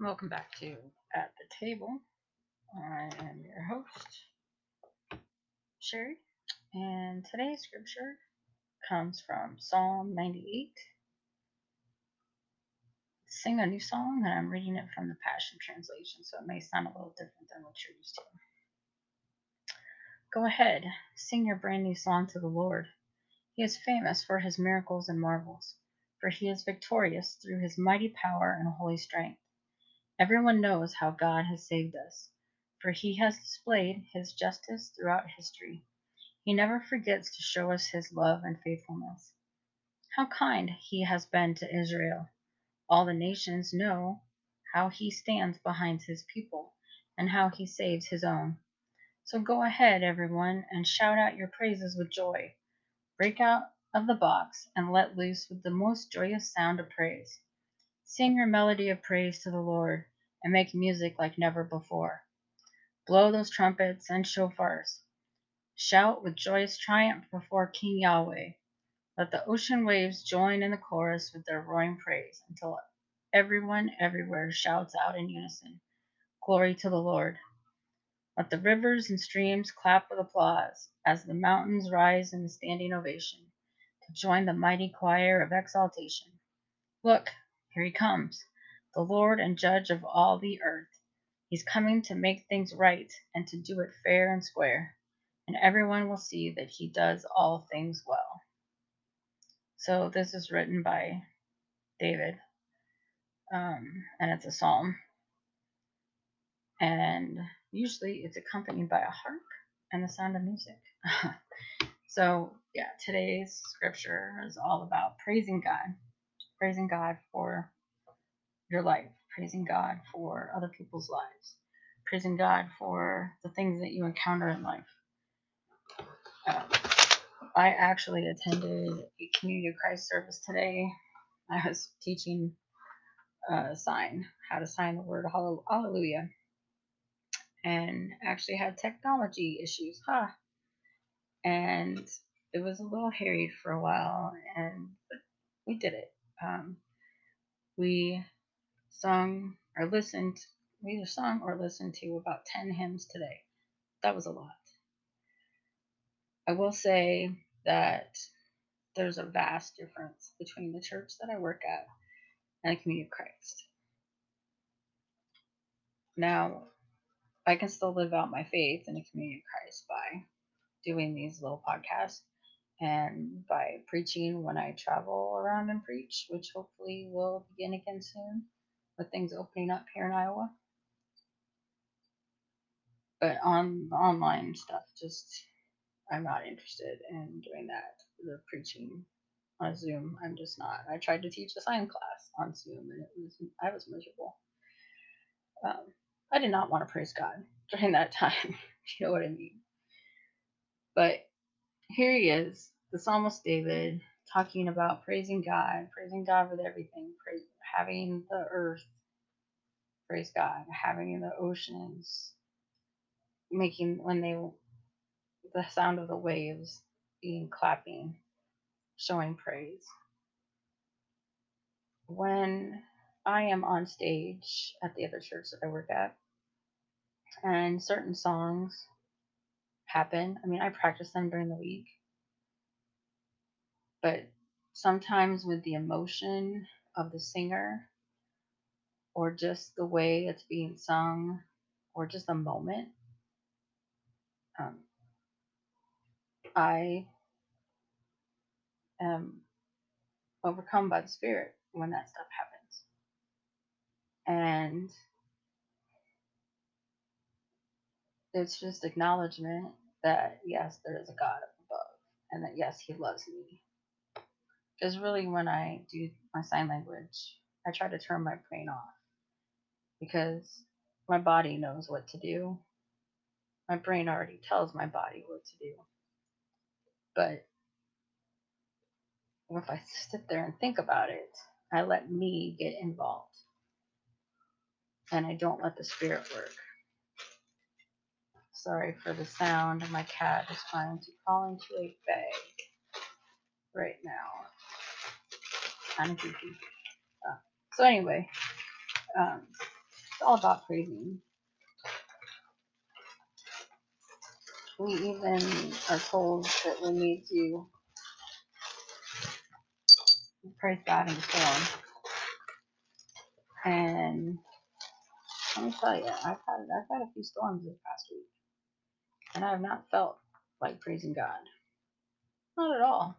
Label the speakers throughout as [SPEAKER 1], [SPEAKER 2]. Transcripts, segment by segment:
[SPEAKER 1] Welcome back to At the Table. I am your host, Sherry, and today's scripture comes from Psalm 98. Sing a new song, and I'm reading it from the Passion Translation, so it may sound a little different than what you're used to. Go ahead, sing your brand new song to the Lord. He is famous for his miracles and marvels, for he is victorious through his mighty power and holy strength. Everyone knows how God has saved us, for he has displayed his justice throughout history. He never forgets to show us his love and faithfulness. How kind he has been to Israel. All the nations know how he stands behind his people and how he saves his own. So go ahead, everyone, and shout out your praises with joy. Break out of the box and let loose with the most joyous sound of praise. Sing your melody of praise to the Lord and make music like never before. Blow those trumpets and shofars. Shout with joyous triumph before King Yahweh. Let the ocean waves join in the chorus with their roaring praise until everyone everywhere shouts out in unison Glory to the Lord. Let the rivers and streams clap with applause as the mountains rise in standing ovation to join the mighty choir of exaltation. Look, here he comes, the Lord and judge of all the earth. He's coming to make things right and to do it fair and square, and everyone will see that he does all things well. So, this is written by David, um, and it's a psalm. And usually it's accompanied by a harp and the sound of music. so, yeah, today's scripture is all about praising God, praising God for your life, praising God for other people's lives, praising God for the things that you encounter in life. Um, I actually attended a Community of Christ service today. I was teaching a sign, how to sign the word hallelujah and actually had technology issues, huh? And it was a little harried for a while, and we did it. Um, we sung or listened, we either sung or listened to about 10 hymns today. That was a lot. I will say that there's a vast difference between the church that I work at and the community of Christ. Now, I can still live out my faith in the community of Christ by doing these little podcasts and by preaching when I travel around and preach, which hopefully will begin again soon with things opening up here in Iowa. But on the online stuff, just I'm not interested in doing that. The preaching on Zoom, I'm just not. I tried to teach a sign class on Zoom, and it was I was miserable. Um, I did not want to praise God during that time. you know what I mean? But here he is, the psalmist David, talking about praising God, praising God with everything, praise, having the earth, praise God, having the oceans, making when they, the sound of the waves being clapping, showing praise. When I am on stage at the other church that I work at, and certain songs happen. I mean, I practice them during the week, but sometimes with the emotion of the singer, or just the way it's being sung, or just the moment, um, I am overcome by the Spirit when that stuff happens. And it's just acknowledgement that yes, there is a God above, and that yes, He loves me. Because really, when I do my sign language, I try to turn my brain off because my body knows what to do. My brain already tells my body what to do. But if I sit there and think about it, I let me get involved. And I don't let the spirit work. Sorry for the sound. My cat is trying to crawl into a bag right now. Of goofy. Uh, so anyway, um, It's all about praising. We even are told that we need to praise God in the storm. And let me tell you, I've had I've had a few storms this past week, and I have not felt like praising God. Not at all.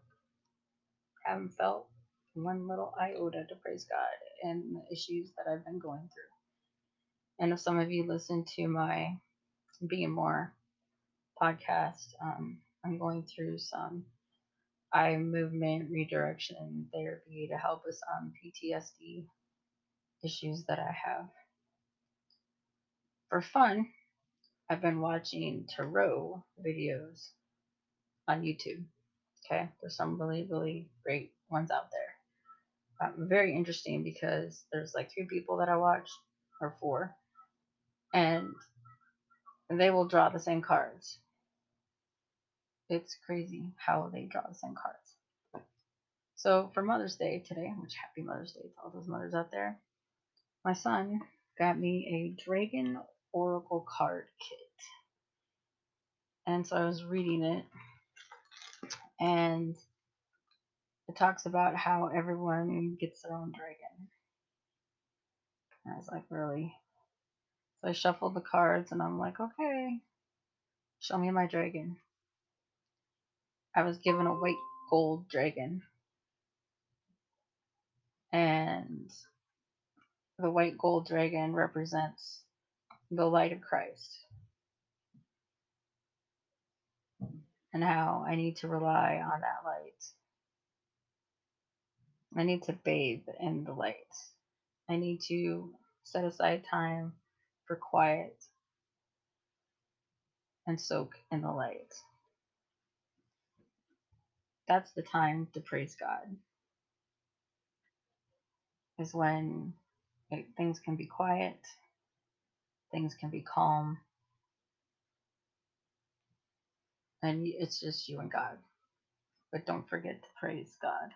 [SPEAKER 1] I haven't felt one little iota to praise God and the issues that I've been going through. And if some of you listen to my Being More podcast, um, I'm going through some eye movement redirection therapy to help with some PTSD issues that I have. For fun, I've been watching tarot videos on YouTube. Okay, there's some really, really great ones out there. Um, very interesting because there's like three people that I watch, or four, and they will draw the same cards. It's crazy how they draw the same cards. So for Mother's Day today, which happy Mother's Day to all those mothers out there, my son got me a Dragon Oracle card kit. And so I was reading it, and it talks about how everyone gets their own dragon. And I was like, really? So I shuffled the cards, and I'm like, okay, show me my dragon. I was given a white gold dragon. And the white gold dragon represents the light of Christ. And how I need to rely on that light. I need to bathe in the light. I need to set aside time for quiet and soak in the light. That's the time to praise God. Is when things can be quiet, things can be calm, and it's just you and God. But don't forget to praise God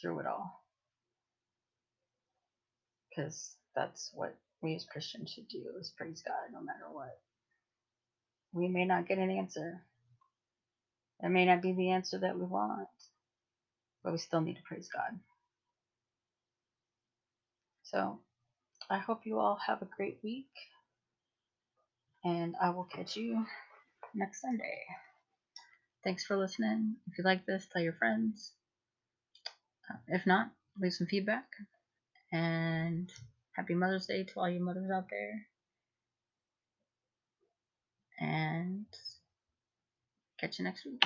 [SPEAKER 1] through it all. Because that's what we as Christians should do is praise God no matter what. We may not get an answer. It may not be the answer that we want, but we still need to praise God. So I hope you all have a great week, and I will catch you next Sunday. Thanks for listening. If you like this, tell your friends. Uh, if not, leave some feedback. And happy Mother's Day to all you mothers out there. And catch you next week.